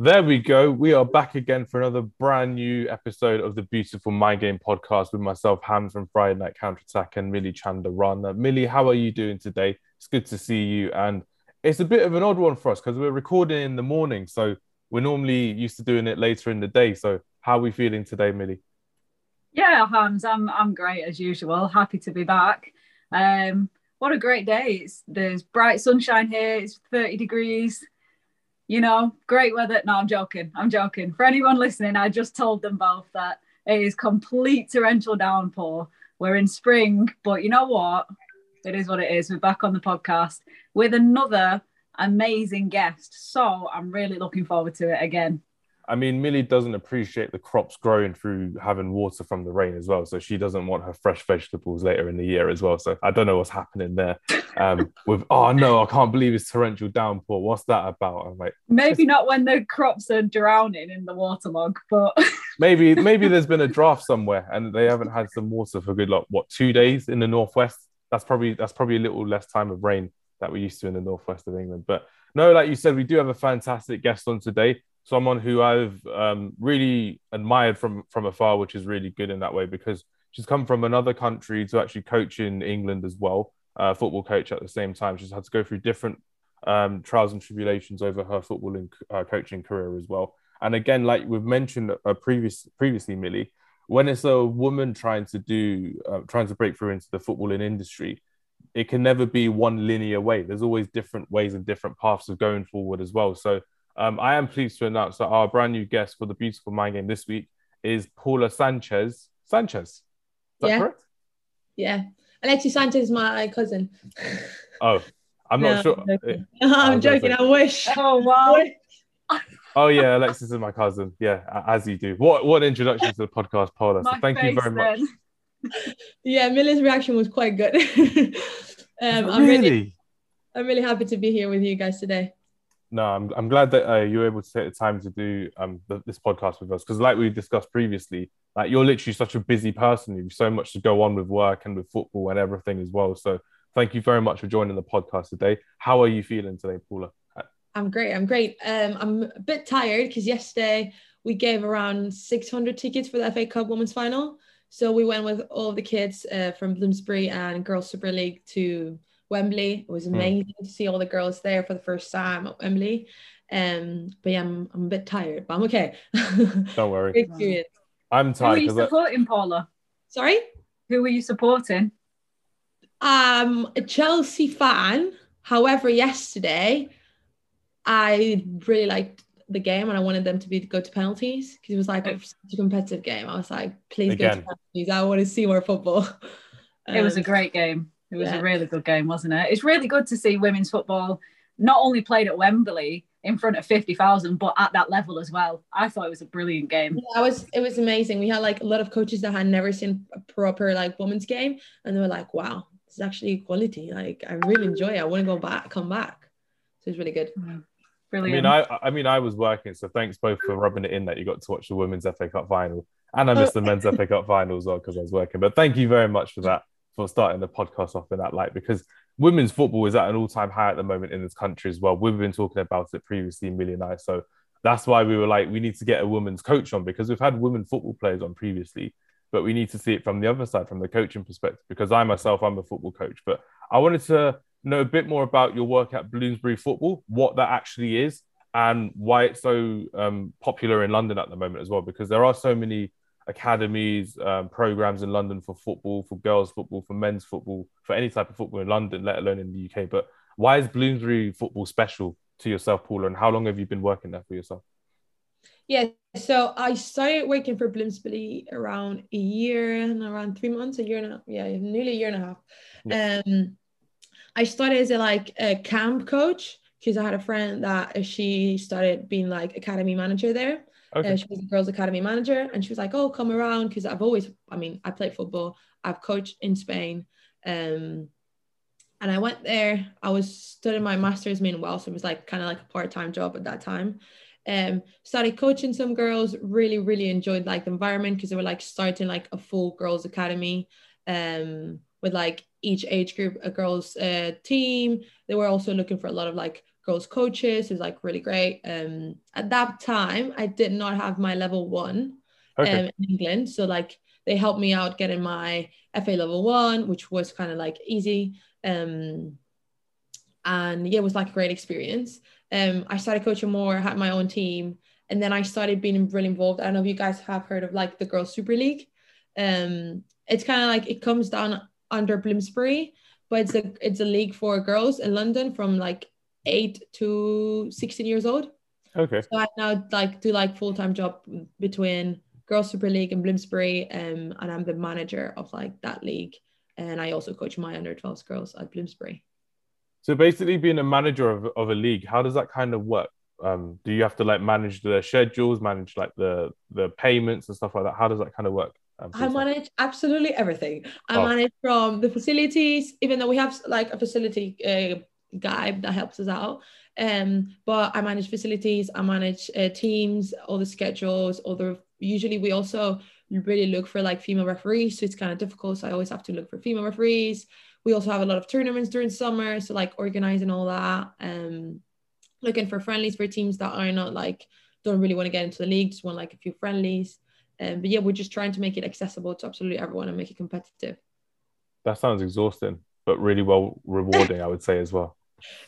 There we go. We are back again for another brand new episode of the Beautiful Mind Game podcast with myself, Ham from Friday Night Counter Attack, and Millie Chandarana. Millie, how are you doing today? It's good to see you. And it's a bit of an odd one for us because we're recording in the morning. So we're normally used to doing it later in the day. So how are we feeling today, Millie? Yeah, Hans, I'm I'm great as usual. Happy to be back. Um, what a great day! It's there's bright sunshine here. It's 30 degrees you know, great weather. No, I'm joking. I'm joking. For anyone listening, I just told them both that it is complete torrential downpour. We're in spring, but you know what? It is what it is. We're back on the podcast with another amazing guest. So I'm really looking forward to it again. I mean, Millie doesn't appreciate the crops growing through having water from the rain as well. So she doesn't want her fresh vegetables later in the year as well. So I don't know what's happening there. Um, with oh no, I can't believe it's torrential downpour. What's that about? I'm like, maybe not when the crops are drowning in the waterlog, but maybe maybe there's been a draft somewhere and they haven't had some water for good luck. What two days in the northwest? That's probably that's probably a little less time of rain that we're used to in the northwest of England. But no, like you said, we do have a fantastic guest on today someone who I've um, really admired from from afar, which is really good in that way because she's come from another country to actually coach in England as well, uh, football coach at the same time. She's had to go through different um, trials and tribulations over her footballing uh, coaching career as well. And again, like we've mentioned uh, previous previously, Millie, when it's a woman trying to do uh, trying to break through into the footballing industry, it can never be one linear way. There's always different ways and different paths of going forward as well. So um, I am pleased to announce that our brand new guest for the Beautiful Mind Game this week is Paula Sanchez. Sanchez, is that yeah. correct? Yeah, Alexis Sanchez is my cousin. Oh, I'm not sure. I'm joking. I I'm was joking. I wish. oh wow. Oh yeah, Alexis is my cousin. Yeah, as you do. What what introduction to the podcast, Paula. So thank you face very much. Yeah, Millie's reaction was quite good. um, I'm really, really? I'm really happy to be here with you guys today. No, I'm, I'm glad that uh, you were able to take the time to do um, th- this podcast with us because, like we discussed previously, like you're literally such a busy person. You've so much to go on with work and with football and everything as well. So, thank you very much for joining the podcast today. How are you feeling today, Paula? I'm great. I'm great. Um, I'm a bit tired because yesterday we gave around 600 tickets for the FA Cup Women's Final. So we went with all the kids uh, from Bloomsbury and Girls Super League to Wembley. It was amazing to see all the girls there for the first time at Wembley. Um, but yeah, I'm, I'm a bit tired, but I'm okay. Don't worry, Great experience. I'm tired. Who are you because supporting, Paula? Sorry. Who are you supporting? Um, a Chelsea fan. However, yesterday I really liked the game and I wanted them to be go to penalties because it was like a, such a competitive game. I was like, please go to penalties. I want to see more football. It was a Um, great game. It was yeah. a really good game, wasn't it? It's really good to see women's football not only played at Wembley in front of 50,000, but at that level as well. I thought it was a brilliant game. Yeah, I was it was amazing. We had like a lot of coaches that had never seen a proper like women's game, and they were like, "Wow, this is actually quality. Like, I really enjoy it. I want to go back, come back." So it's really good. Mm-hmm. Brilliant. I mean, I I mean, I was working, so thanks both for rubbing it in that you got to watch the women's FA Cup final, and I missed the men's FA Cup final as well because I was working. But thank you very much for that for starting the podcast off in that light because women's football is at an all-time high at the moment in this country as well. We've been talking about it previously, Millie and I, so that's why we were like, we need to get a women's coach on because we've had women football players on previously, but we need to see it from the other side, from the coaching perspective. Because I myself, I'm a football coach, but I wanted to know a bit more about your work at Bloomsbury Football, what that actually is, and why it's so um, popular in London at the moment as well. Because there are so many academies, um, programs in London for football, for girls' football, for men's football, for any type of football in London, let alone in the UK. But why is Bloomsbury Football special to yourself, Paula? And how long have you been working there for yourself? Yeah, so I started working for Bloomsbury around a year and around three months, a year and a half, yeah, nearly a year and a half. Um, I started as a like a camp coach because I had a friend that she started being like academy manager there. Okay. Uh, she was a girls' academy manager, and she was like, "Oh, come around," because I've always, I mean, I played football. I've coached in Spain, um, and I went there. I was studying my master's meanwhile, so it was like kind of like a part-time job at that time. Um, started coaching some girls. Really, really enjoyed like the environment because they were like starting like a full girls' academy, um, with like each age group a girls' uh, team. They were also looking for a lot of like girls coaches who's like really great. Um, at that time, I did not have my level one Okay. um, in England, so like they helped me out getting my FA level one, which was kind of like easy. Um, and yeah, it was like a great experience. Um, I started coaching more, had my own team, and then I started being really involved. I don't know if you guys have heard of like the Girls Super League. Um, it's kind of like it comes down under Bloomsbury, but it's a it's a league for girls in London from like eight to sixteen years old. okay. So I now like do like full time job between Girls Super League and Bloomsbury, um, and I'm the manager of like that league, and I also coach my under 12s girls at Bloomsbury. So basically, being a manager of, of a league, how does that kind of work? Um, do you have to like manage the schedules, manage like the the payments and stuff like that? How does that kind of work? Um, I manage absolutely everything. I Oh. manage from the facilities, even though we have like a facility uh, guy that helps us out. Um, but I manage facilities, I manage uh, teams, all the schedules, all the. Usually, we also really look for like female referees, so it's kind of difficult. So I always have to look for female referees. We also have a lot of tournaments during summer, so like organizing all that. Um, looking for friendlies for teams that are not like don't really want to get into the league, just want like a few friendlies. Um, but yeah, we're just trying to make it accessible to absolutely everyone and make it competitive. That sounds exhausting, but really well rewarding, I would say as well.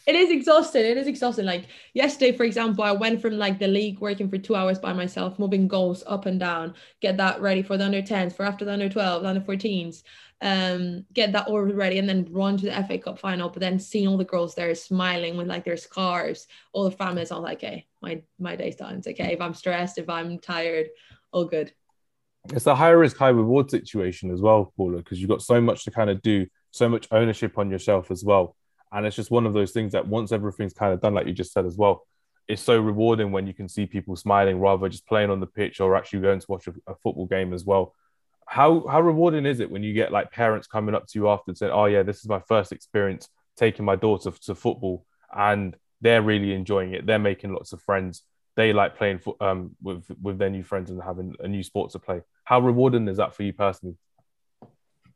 It is exhausting. It is exhausting. Like yesterday, for example, I went from like the league working for two hours by myself, moving goals up and down, get that ready for the under 10s, for after the under 12s, under 14s, um, get that all ready, and then run to the FA Cup final. But then seeing all the girls there smiling with like their scarves, all the families, I'm like, hey, my my day's done. Okay. If I'm stressed, if I'm tired, all good. It's a high risk, high reward situation as well, Paula, because you've got so much to kind of do, so much ownership on yourself as well. And it's just one of those things that once everything's kind of done, like you just said as well, it's so rewarding when you can see people smiling rather just playing on the pitch or actually going to watch a, a football game as well. How how rewarding is it when you get like parents coming up to you after and saying, "Oh yeah, this is my first experience taking my daughter to football," and they're really enjoying it. They're making lots of friends. They like playing um, with with their new friends and having a new sport to play. How rewarding is that for you personally?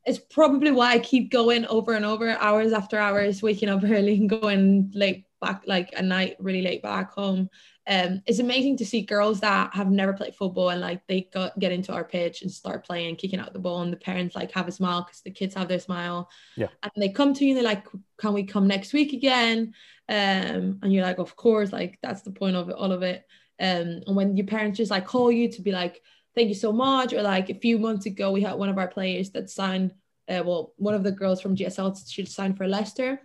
It's probably why I keep going over and over, hours after hours, waking up early and going late back, like a night, really late back home. Um, it's amazing to see girls that have never played football and like they got, get into our pitch and start playing, kicking out the ball, and the parents like have a smile because the kids have their smile. Yeah. And they come to you and they're like, "Can we come next week again?" Um, and you're like, "Of course!" Like that's the point of it, all of it. Um, and when your parents just like call you to be like, thank you so much. Or like a few months ago, we had one of our players that signed, uh, well, one of the girls from GSL, she signed for Leicester.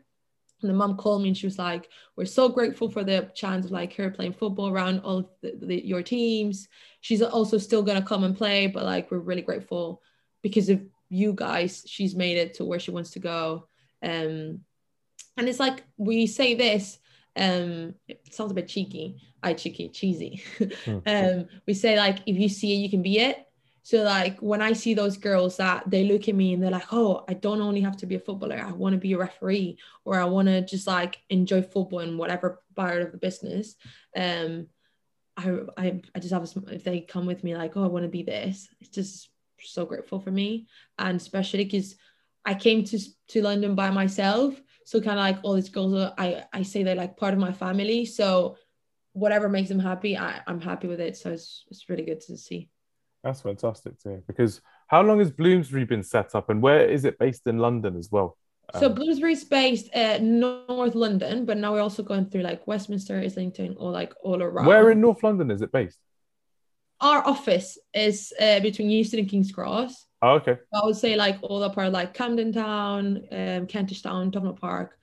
And the mom called me and she was like, we're so grateful for the chance of like her playing football around all the, the, your teams. She's also still going to come and play, but like, we're really grateful because of you guys, she's made it to where she wants to go. Um, and it's like, we say this, um, it sounds a bit cheeky, I cheeky, cheesy. um, we say like, if you see it, you can be it. So like when I see those girls that they look at me and they're like, oh, I don't only have to be a footballer. I want to be a referee or I want to just like enjoy football and whatever part of the business. Um, I, I, I just have a, if they come with me like, oh, I want to be this. It's just so grateful for me. And especially because I came to, to London by myself. So kind of like all these girls, are, I, I say they're like part of my family. So whatever makes them happy, I, I'm happy with it. So it's, it's really good to see. That's fantastic too. Because how long has Bloomsbury been set up, and where is it based in London as well? So Um, Bloomsbury's based at North London, but now we're also going through like Westminster, Islington, or like all around. where in North London is it based? our office is uh, between Euston and King's Cross. Oh, okay. I would say like all the part like Camden Town, um, Kentish Town, Tufnell Park,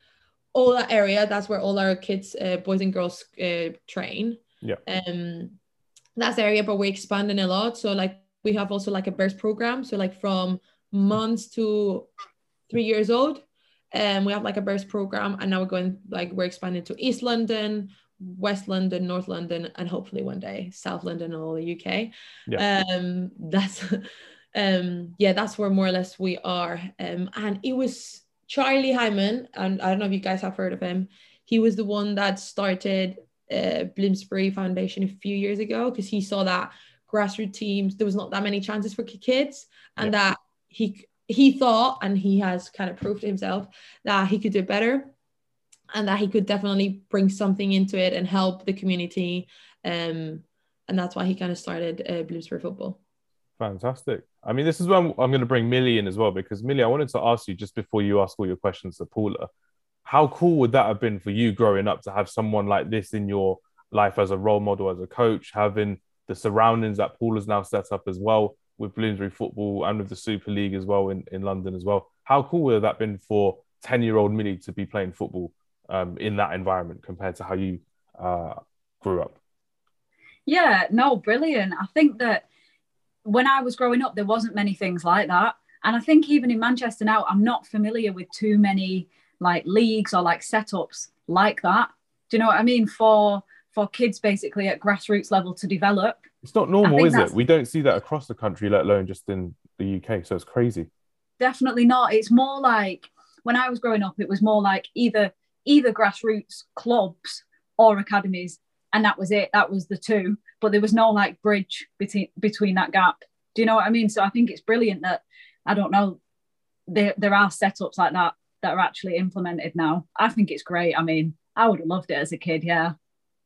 all that area. That's where all our kids, uh, boys and girls, uh, train. Yeah. Um, that's the area, but we're expanding a lot. So like we have also like a burst program. So like from months to three years old, and um, we have like a burst program, and now we're going like we're expanding to East London, West London, North London, and hopefully one day South London and all the UK. Yeah. Um, that's um yeah, that's where more or less we are. Um, and it was Charlie Hyman, and I don't know if you guys have heard of him. He was the one that started uh, Bloomsbury Foundation a few years ago because he saw that grassroots teams there was not that many chances for kids, and Yeah. that he he thought, and he has kind of proved to himself that he could do better. and that he could definitely bring something into it and help the community. Um, and that's why he kind of started uh, Bloomsbury Football. Fantastic. I mean, this is where I'm, I'm going to bring Millie in as well because Millie, I wanted to ask you just before you ask all your questions to Paula, how cool would that have been for you growing up to have someone like this in your life as a role model, as a coach, having the surroundings that Paula's now set up as well with Bloomsbury Football and with the Super League as well in, in London as well. How cool would that have been for 10 year old Millie to be playing football um, in that environment compared to how you uh, grew up? Yeah, no, brilliant. I think that when I was growing up, there wasn't many things like that. And I think even in Manchester now, I'm not familiar with too many like leagues or like setups like that. Do you know what I mean? For for kids basically at grassroots level to develop. It's not normal, is it? We don't see that across the country, let alone just in the UK. So it's crazy. Definitely not. It's more like when I was growing up, it was more like either either grassroots clubs or academies and that was it that was the two. But there was no like bridge between between that gap. Do you know what i mean? So i think it's brilliant that i don't know there, there are setups like that that are actually implemented now. I think it's great. I mean i would have loved it as a kid yeah.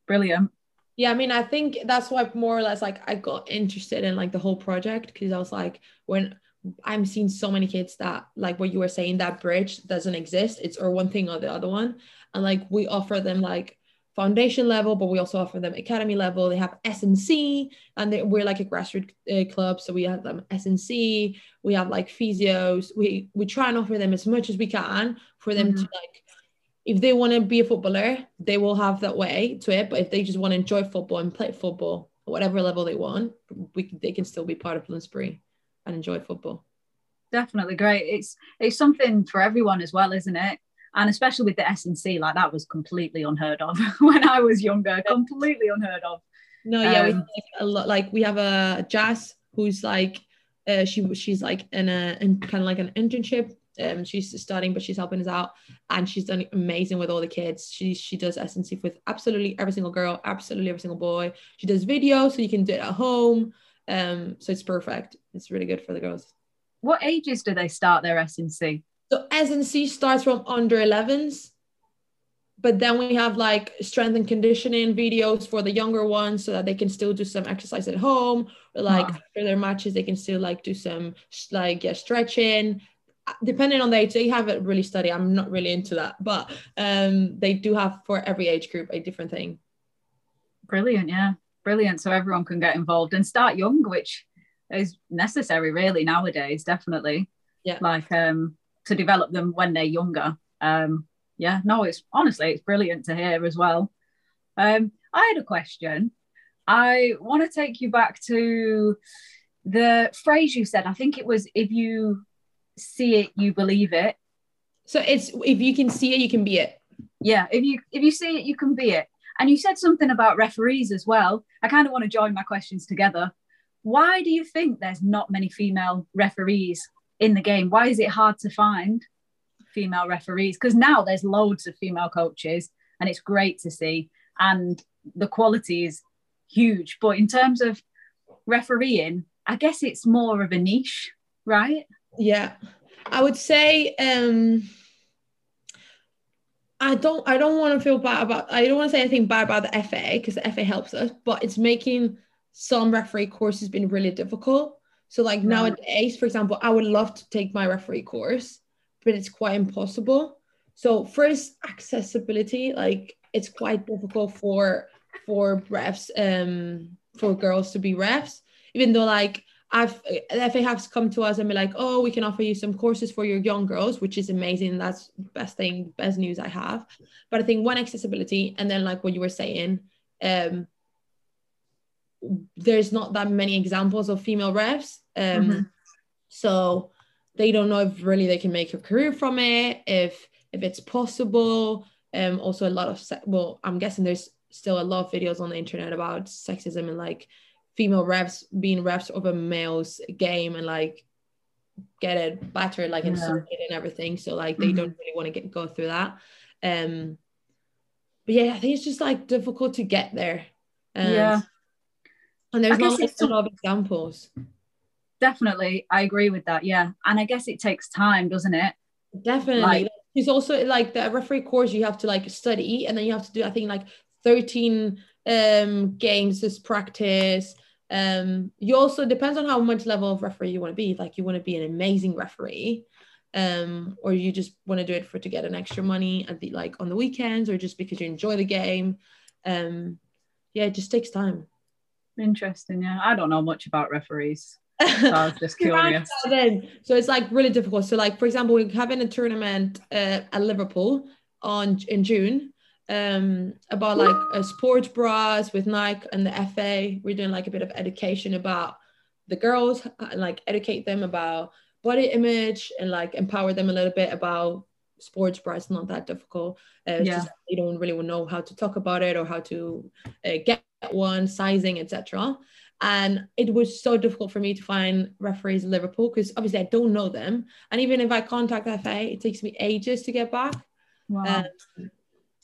Brilliant. Yeah i mean i think that's why more or less like i got interested in like the whole project because i was like when i'm seeing so many kids that like what you were saying that bridge doesn't exist. It's or one thing or the other one. And like we offer them like foundation level, but we also offer them academy level. They have S&C, and they, we're like a grassroots uh, club, so we have them S&C. We have like physios. We we try and offer them as much as we can for them mm-hmm. to like. If they want to be a footballer, they will have that way to it. But if they just want to enjoy football and play football, whatever level they want, we they can still be part of Bloomsbury and enjoy football. Definitely great. It's it's something for everyone as well, isn't it? And especially with the S&C, like that was completely unheard of when I was younger, completely unheard of. No, yeah, um, we have a lot. Like we have a Jazz who's like, uh, she she's like in a in kind of like an internship. Um, she's studying, but she's helping us out, and she's done amazing with all the kids. She she does S&C with absolutely every single girl, absolutely every single boy. She does video, so you can do it at home. Um, so it's perfect. It's really good for the girls. What ages do they start their S&C? So S&C starts from under 11s, but then we have like strength and conditioning videos for the younger ones so that they can still do some exercise at home. Or like wow. after their matches, they can still like do some like yeah, stretching. Uh, depending on the age, they have it really study. I'm not really into that, but um, they do have for every age group a different thing. Brilliant, yeah, brilliant. So everyone can get involved and start young, which is necessary really nowadays. Definitely, yeah. Like um, to develop them when they're younger. Um, yeah, no, it's honestly it's brilliant to hear as well. Um, I had a question. I want to take you back to the phrase you said. I think it was if you see it, you believe it. So it's if you can see it, you can be it. Yeah, if you if you see it, you can be it. And you said something about referees as well. I kind of want to join my questions together. Why do you think there's not many female referees in the game. Why is it hard to find female referees? Because now there's loads of female coaches and it's great to see. And the quality is huge. But in terms of refereeing, I guess it's more of a niche, right? Yeah. I would say um I don't I don't want to feel bad about I don't want to say anything bad about the FA because the FA helps us, but it's making some referee courses been really difficult so like right. nowadays, for example, I would love to take my referee course, but it's quite impossible. So first accessibility, like it's quite difficult for for refs, um, for girls to be refs, even though like I've FA has come to us and be like, oh, we can offer you some courses for your young girls, which is amazing. That's best thing, best news I have. But I think one accessibility, and then like what you were saying, um, there's not that many examples of female refs. Um, mm-hmm. So they don't know if really they can make a career from it, if if it's possible. Um, also a lot of se- well, I'm guessing there's still a lot of videos on the internet about sexism and like female refs being refs of a male's game and like get it battered like yeah. and everything. So like they mm-hmm. don't really want to get go through that. Um, but yeah, I think it's just like difficult to get there. Um, yeah. And there's not a lot of examples. Definitely, I agree with that. Yeah, and I guess it takes time, doesn't it? Definitely. Like, It's also like the referee course you have to like study and then you have to do I think like 13 um games as practice. Um you also depends on how much level of referee you want to be. Like you want to be an amazing referee. Um, or you just want to do it for to get an extra money at the like on the weekends or just because you enjoy the game. Um yeah, it just takes time. Interesting. Yeah, I don't know much about referees. So I was just curious. So it's like really difficult. So like for example, we're having a tournament uh, at Liverpool on in June um about like a sports bras with Nike and the FA. We're doing like a bit of education about the girls, like educate them about body image and like empower them a little bit about sports bra is not that difficult. Uh, Yeah. just they don't really know how to talk about it or how to uh, get one, sizing, etc. And it was so difficult for me to find referees in Liverpool because obviously I don't know them. And even if I contact FA, it takes me ages to get back. Wow. Um,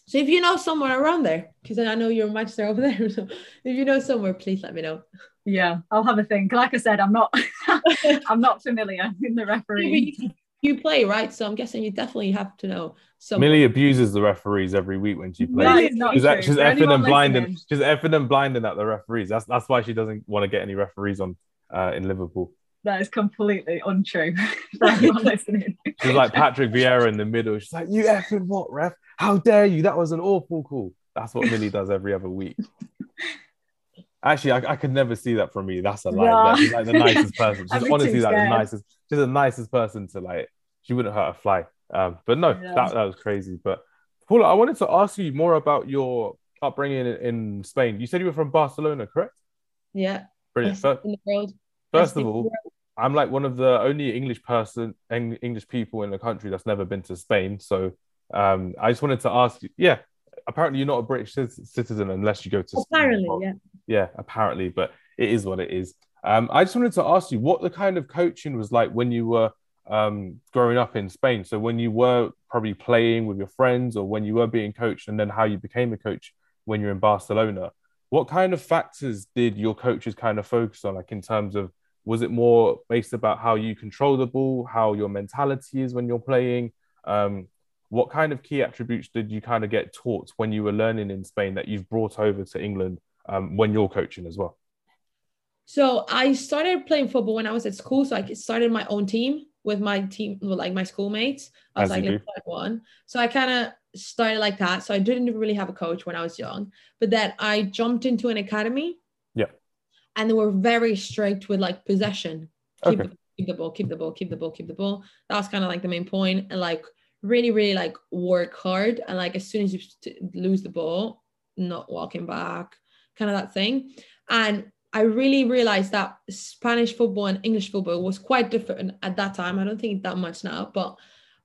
so if you know somewhere around there, because I know you're in Manchester over there, so if you know somewhere, please let me know. yeah, I'll have a think. Like I said, I'm not I'm not familiar in the referee. You, play, right? So I'm guessing you definitely have to know someone. Millie abuses the referees every week when she plays. Not She's, true. she's effing and blinding. listening. She's effing and blinding at the referees. That's that's why she doesn't want to get any referees on uh, in Liverpool. That is completely untrue for listening. She's like Patrick Vieira in the middle. She's like, "You effing what, ref? How dare you? That was an awful call." That's what Millie does every other week. Actually, I, I could never see that from me. That's a lie. Yeah. She's like the nicest person. She's honestly like the nicest. She's the nicest person to like. She wouldn't hurt a fly. Um, but no, Yeah. that, that was crazy. But Paula, I wanted to ask you more about your upbringing in, in Spain. You said you were from Barcelona, correct? Yeah. Brilliant. best Fir- in the world. First of all. I'm like one of the only English person, English people in the country that's never been to Spain. So um, I just wanted to ask you. Yeah, apparently you're not a British citizen unless you go to. Spain. apparently, Well, yeah. yeah, apparently, but it is what it is. Um, I just wanted to ask you what the kind of coaching was like when you were um, growing up in Spain. So when you were probably playing with your friends, or when you were being coached, and then how you became a coach when you're in Barcelona. What kind of factors did your coaches kind of focus on, like in terms of was it more based about how you control the ball, how your mentality is when you're playing? Um, what kind of key attributes did you kind of get taught when you were learning in Spain that you've brought over to England um, when you're coaching as well? So I started playing football when I was at school. So I started my own team with my team, with like my schoolmates. I was As like level one. So I kind of started like that. So I didn't really have a coach when I was young. But then I jumped into an academy. Yeah. And they were very strict with like possession. Keep, Okay. the, keep the ball, keep the ball, keep the ball, keep the ball. That was kind of like the main point. And like really, really like work hard. And like as soon as you lose the ball, not walking back, kind of that thing. And I really realized that Spanish football and English football was quite different at that time. I don't think that much now, but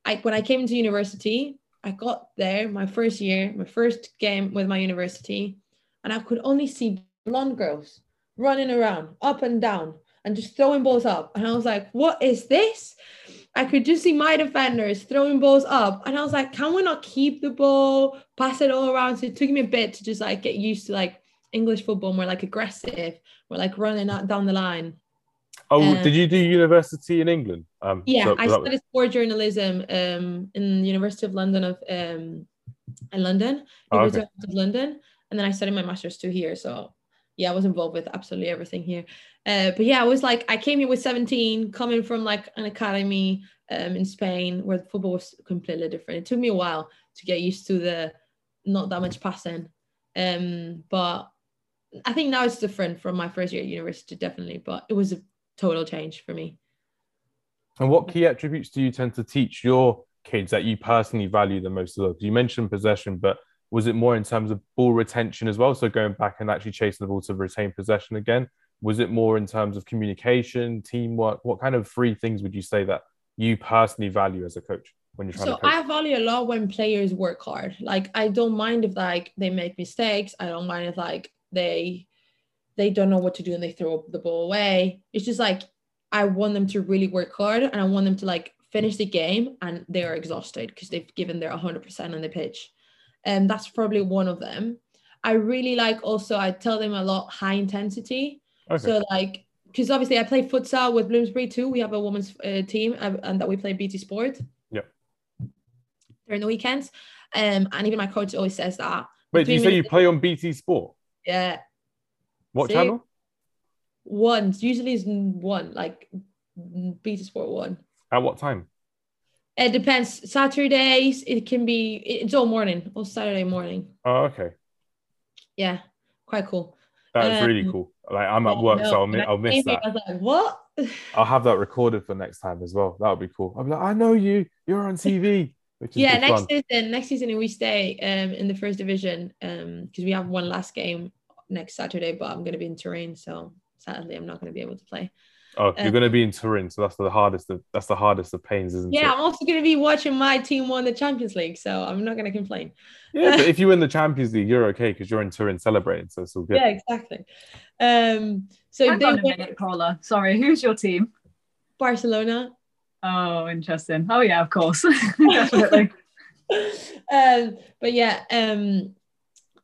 I when I came to university, I got there my first year, my first game with my university, and I could only see blonde girls running around up and down and just throwing balls up. And I was like, what is this? I could just see my defenders throwing balls up. And I was like, can we not keep the ball, pass it all around? So it took me a bit to just like get used to like English football, more like aggressive, more like running out down the line. Oh, Uh, did you do university in England? Um, Yeah, so- I studied sport journalism um, in the University of London of um, in London, Oh, University okay. of London, and then I studied my master's too here. So yeah, I was involved with absolutely everything here. Uh, but yeah, I was like, I came here with 17, coming from like an academy um, in Spain where football was completely different. It took me a while to get used to the not that much passing, um, but I think now it's different from my first year at university, definitely. But it was a total change for me. And what key attributes do you tend to teach your kids that you personally value the most? of? You mentioned possession, but was it more in terms of ball retention as well? So going back and actually chasing the ball to retain possession again? Was it more in terms of communication, teamwork? What kind of three things would you say that you personally value as a coach when you're trying So to? I value a lot when players work hard. Like I don't mind if like they make mistakes. I don't mind if like they they don't know what to do and they throw the ball away. It's just like I want them to really work hard and I want them to like finish the game and they are exhausted because they've given their 100% on the pitch. And that's probably one of them. I really like also I tell them a lot high intensity. Okay. So like because obviously I play futsal with Bloomsbury too. We have a women's uh, team uh, and that we play BT Sport. Yeah. during the weekends. Um, and even my coach always says that. Wait, do you say you play on BT Sport? Yeah, What channel? one usually is one like BT Sport one. At what time? It depends. Saturdays it can be. It's all morning, all Saturday morning. Oh, okay. Yeah, quite cool. That's Um, really cool. Like I'm at Yeah, work, no, so I'll, when mi- I I'll miss that. I was like, what? I'll have that recorded for next time as well. That would be cool. I'll be like, I know you. You're on TV, yeah, next fun. season, next season we stay um in the first division um because we have one last game next Saturday, but I'm gonna be in Turin, so sadly I'm not gonna be able to play. Oh, you're uh, going to be in Turin, so that's the hardest. Of, that's the hardest of pains, isn't Yeah, it? Yeah, I'm also gonna be watching my team won the Champions League, so I'm not gonna complain. Yeah, but if you win the Champions League, you're okay because you're in Turin celebrating, so it's all good. Yeah, exactly. Um, so Hang they on a win minute, Paula. Sorry, who's your team? Barcelona. Oh, interesting. Oh yeah, of course, definitely. um, but yeah, um,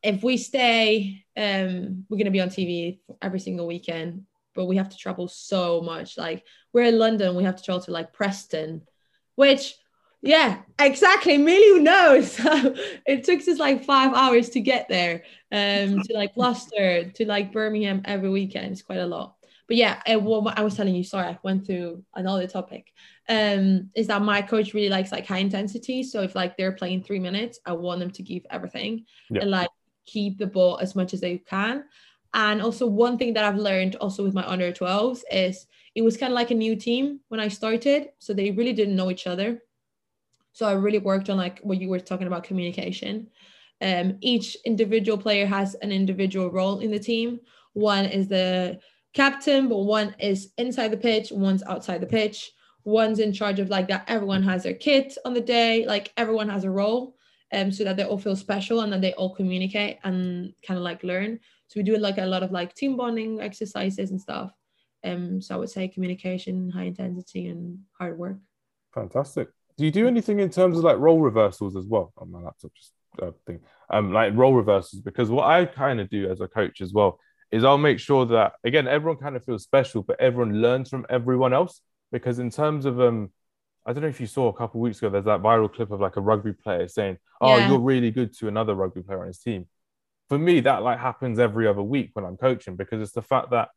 if we stay, um, we're gonna be on TV every single weekend. But we have to travel so much. Like we're in London, we have to travel to like Preston, which yeah, exactly. Millie knows. it took us like five hours to get there. Um, to like Gloucester, to like Birmingham every weekend. It's quite a lot. But yeah, uh, what I was telling you, sorry, I went through another topic. Um, is that my coach really likes like high intensity. So if like they're playing three minutes, I want them to give everything Yeah. and like keep the ball as much as they can. And also one thing that I've learned also with my under 12s is it was kind of like a new team when I started. So they really didn't know each other. So I really worked on like what you were talking about communication. Um, each individual player has an individual role in the team. One is the captain, but one is inside the pitch, one's outside the pitch. One's in charge of like that everyone has their kit on the day, like everyone has a role, um, so that they all feel special and then they all communicate and kind of like learn. So we do like a lot of like team bonding exercises and stuff. Um, so I would say communication, high intensity, and hard work. Fantastic. Do you do anything in terms of like role reversals as well on my laptop? Just uh, thing, um, like role reversals because what I kind of do as a coach as well is I'll make sure that again everyone kind of feels special, but everyone learns from everyone else. Because in terms of um, I don't know if you saw a couple of weeks ago, there's that viral clip of like a rugby player saying, "Oh, Yeah. you're really good" to another rugby player on his team. For me, that like happens every other week when I'm coaching because it's the fact that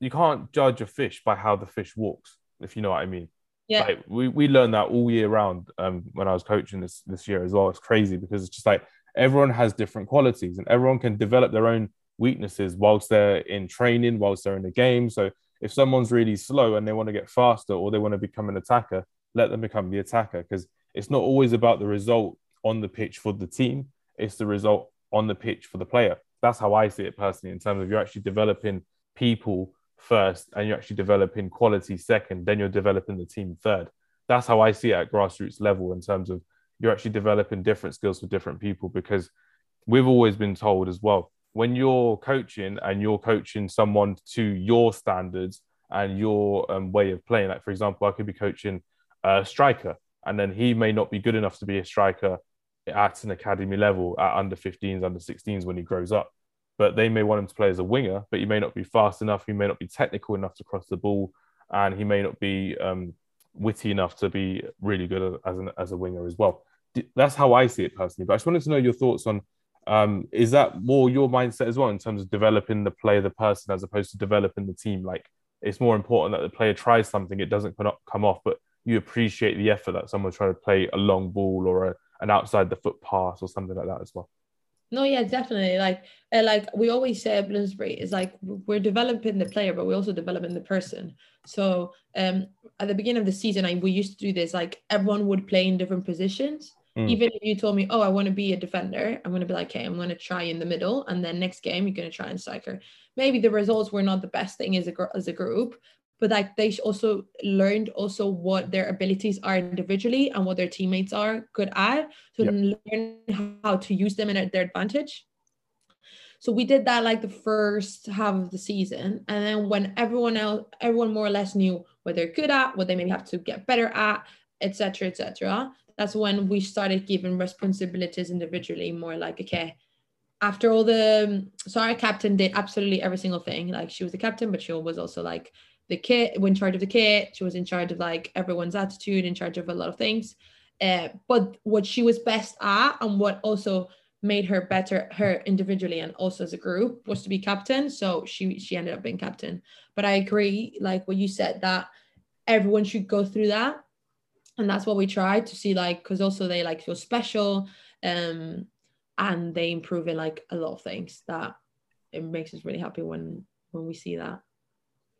you can't judge a fish by how the fish walks, if you know what I mean. Yeah. Like we, we learned that all year round um, when I was coaching this this year as well. It's crazy because it's just like everyone has different qualities and everyone can develop their own weaknesses whilst they're in training, whilst they're in the game. So if someone's really slow and they want to get faster or they want to become an attacker, let them become the attacker because it's not always about the result on the pitch for the team. It's the result on the pitch for the player. That's how I see it personally, in terms of you're actually developing people first and you're actually developing quality second, then you're developing the team third. That's how I see it at grassroots level in terms of you're actually developing different skills for different people because we've always been told as well when you're coaching and you're coaching someone to your standards and your um, way of playing like for example i could be coaching a striker and then he may not be good enough to be a striker at an academy level at under 15s under 16s when he grows up. But they may want him to play as a winger but he may not be fast enough. He may not be technical enough to cross the ball and he may not be um, witty enough to be really good as, an, as a winger as well. That's how i see it personally but i just wanted to know your thoughts on um, is that more your mindset as well in terms of developing the player, the person, as opposed to developing the team? Like it's more important that the player tries something, it doesn't come off, but you appreciate the effort that someone's trying to play a long ball or a, an outside the foot pass or something like that as well. No, yeah, definitely. Like, uh, like we always say at Bloomsbury, is like we're developing the player, but we're also developing the person. So, um, at the beginning of the season, I we used to do this. Like, everyone would play in different positions. Mm. Even if you told me, oh, I want to be a defender, I'm going to be like, okay, I'm going to try in the middle, and then next game you're going to try in striker. Maybe the results were not the best thing as a gr- as a group, but like they also learned also what their abilities are individually and what their teammates are good at, to Yep. learn how to use them in their advantage. So we did that like the first half of the season, and then when everyone else, everyone more or less knew what they're good at, what they maybe have to get better at, etc., etc. That's when we started giving responsibilities individually, more like okay. After all the, so our captain did absolutely every single thing. Like she was the captain, but she was also like the kit, in charge of the kit. She was in charge of like everyone's attitude, in charge of a lot of things. Uh, but what she was best at and what also made her better her individually and also as a group was to be captain so she she ended up being captain but i agree like what you said that everyone should go through that and that's what we try to see like because also they like feel special um and they improve in like a lot of things that it makes us really happy when when we see that.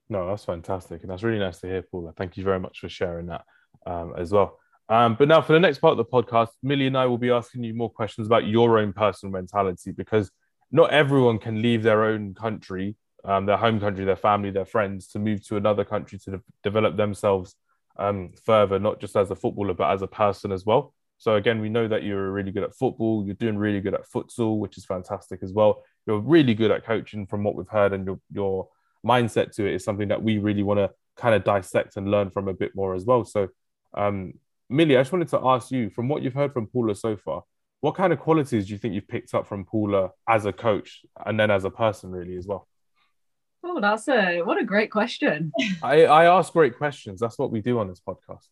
No that's fantastic and that's really nice to hear paula. Thank you very much for sharing that um, as well. Um, but now for the next part of the podcast millie and i will be asking you more questions about your own personal mentality because not everyone can leave their own country um, their home country their family their friends to move to another country to de- develop themselves um, further, not just as a footballer, but as a person as well. So again, we know that you're really good at football. You're doing really good at futsal, which is fantastic as well. You're really good at coaching, from what we've heard, and your your mindset to it is something that we really want to kind of dissect and learn from a bit more as well. So, um, Millie, I just wanted to ask you, from what you've heard from Paula so far, what kind of qualities do you think you've picked up from Paula as a coach and then as a person, really, as well? Oh, that's a what a great question. I, I ask great questions. That's what we do on this podcast.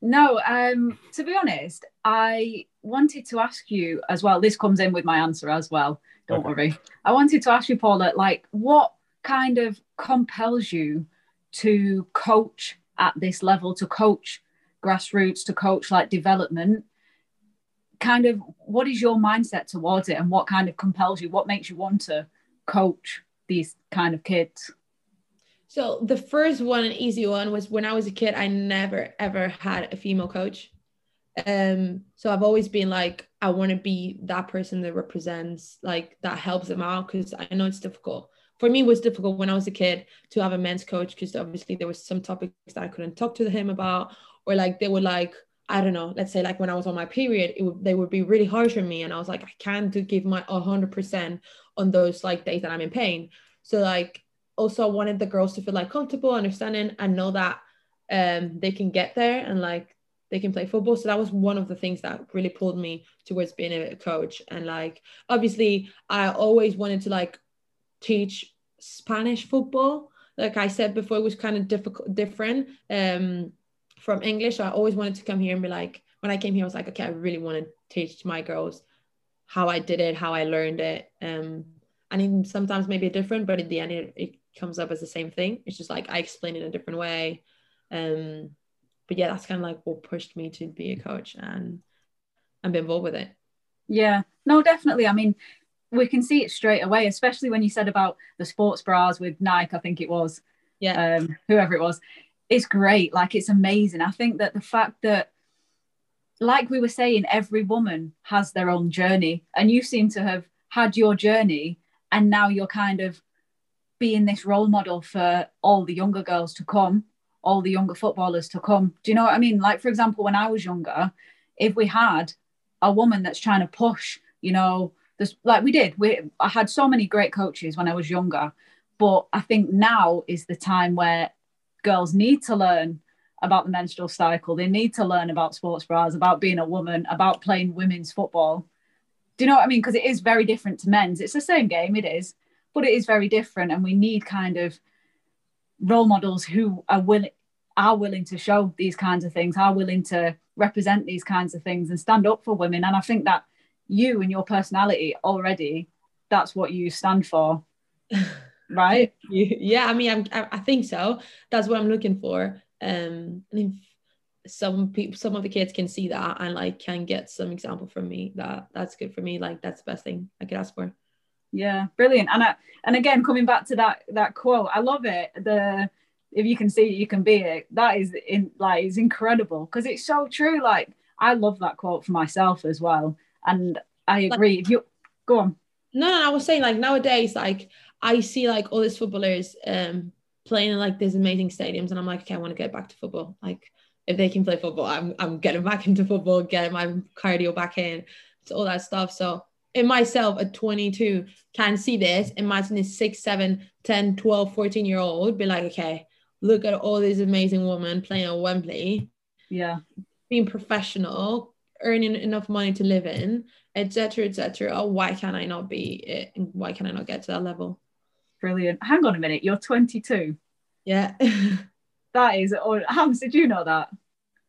No, um, to be honest, I wanted to ask you as well. This comes in with my answer as well. Don't okay. worry. I wanted to ask you, Paula, like what kind of compels you to coach at this level, to coach grassroots, to coach like development? Kind of what is your mindset towards it and what kind of compels you? What makes you want to coach these kind of kids? So the first one, an easy one, was when I was a kid. I never ever had a female coach. Um, so I've always been like, I want to be that person that represents, like that helps them out because I know it's difficult. For me, it was difficult when I was a kid to have a men's coach because obviously there was some topics that I couldn't talk to him about, or like they were like, I don't know, let's say like when I was on my period, it would, they would be really harsh on me. And I was like, I can't do, give my 100% on those like days that I'm in pain. So like also I wanted the girls to feel like comfortable, understanding, and know that um they can get there and like they can play football. So that was one of the things that really pulled me towards being a coach. And like obviously I always wanted to like teach Spanish football. Like I said before, it was kind of difficult different um from English. So I always wanted to come here and be like, when I came here, I was like, okay, I really want to teach my girls how I did it, how I learned it. Um, and even sometimes maybe different, but in the end, it, it comes up as the same thing. It's just like I explain it in a different way. Um, but yeah, that's kind of like what pushed me to be a coach and and be involved with it. Yeah, no, definitely. I mean, we can see it straight away, especially when you said about the sports bras with Nike, I think it was. Yeah. Um, whoever it was. It's great. Like it's amazing. I think that the fact that like we were saying, every woman has their own journey, and you seem to have had your journey, and now you're kind of being this role model for all the younger girls to come, all the younger footballers to come. Do you know what I mean? Like, for example, when I was younger, if we had a woman that's trying to push, you know, this like we did, we I had so many great coaches when I was younger, but I think now is the time where girls need to learn about the menstrual cycle. They need to learn about sports bras, about being a woman, about playing women's football. Do you know what I mean? Because it is very different to men's. It's the same game, it is, but it is very different, and we need kind of role models who are willing are willing to show these kinds of things, are willing to represent these kinds of things and stand up for women. And I think that you and your personality already, that's what you stand for, right? yeah, I mean, I'm, I think so. That's what I'm looking for um and if some people some of the kids can see that and like can get some example from me that that's good for me like that's the best thing i could ask for. Yeah brilliant. And I, and again coming back to that that quote i love it. The if you can see it you can be it. That is in like is incredible because it's so true. Like i love that quote for myself as well. And i agree. Like, if you go on. No, no i was saying like nowadays like i see like all these footballers um playing in like these amazing stadiums and I'm like, okay, I want to get back to football. Like if they can play football, I'm I'm getting back into football, getting my cardio back in, so all that stuff. So in myself at 22 can see this, imagine a 6, 7, 10, 12, 14 year old be like, okay, look at all these amazing women playing at Wembley. Yeah. Being professional, earning enough money to live in, etc. etc. Oh, why can I not be it? And why can I not get to that level? Brilliant. Hang on a minute, you're 22. Yeah. that is, or Hams, did you know that?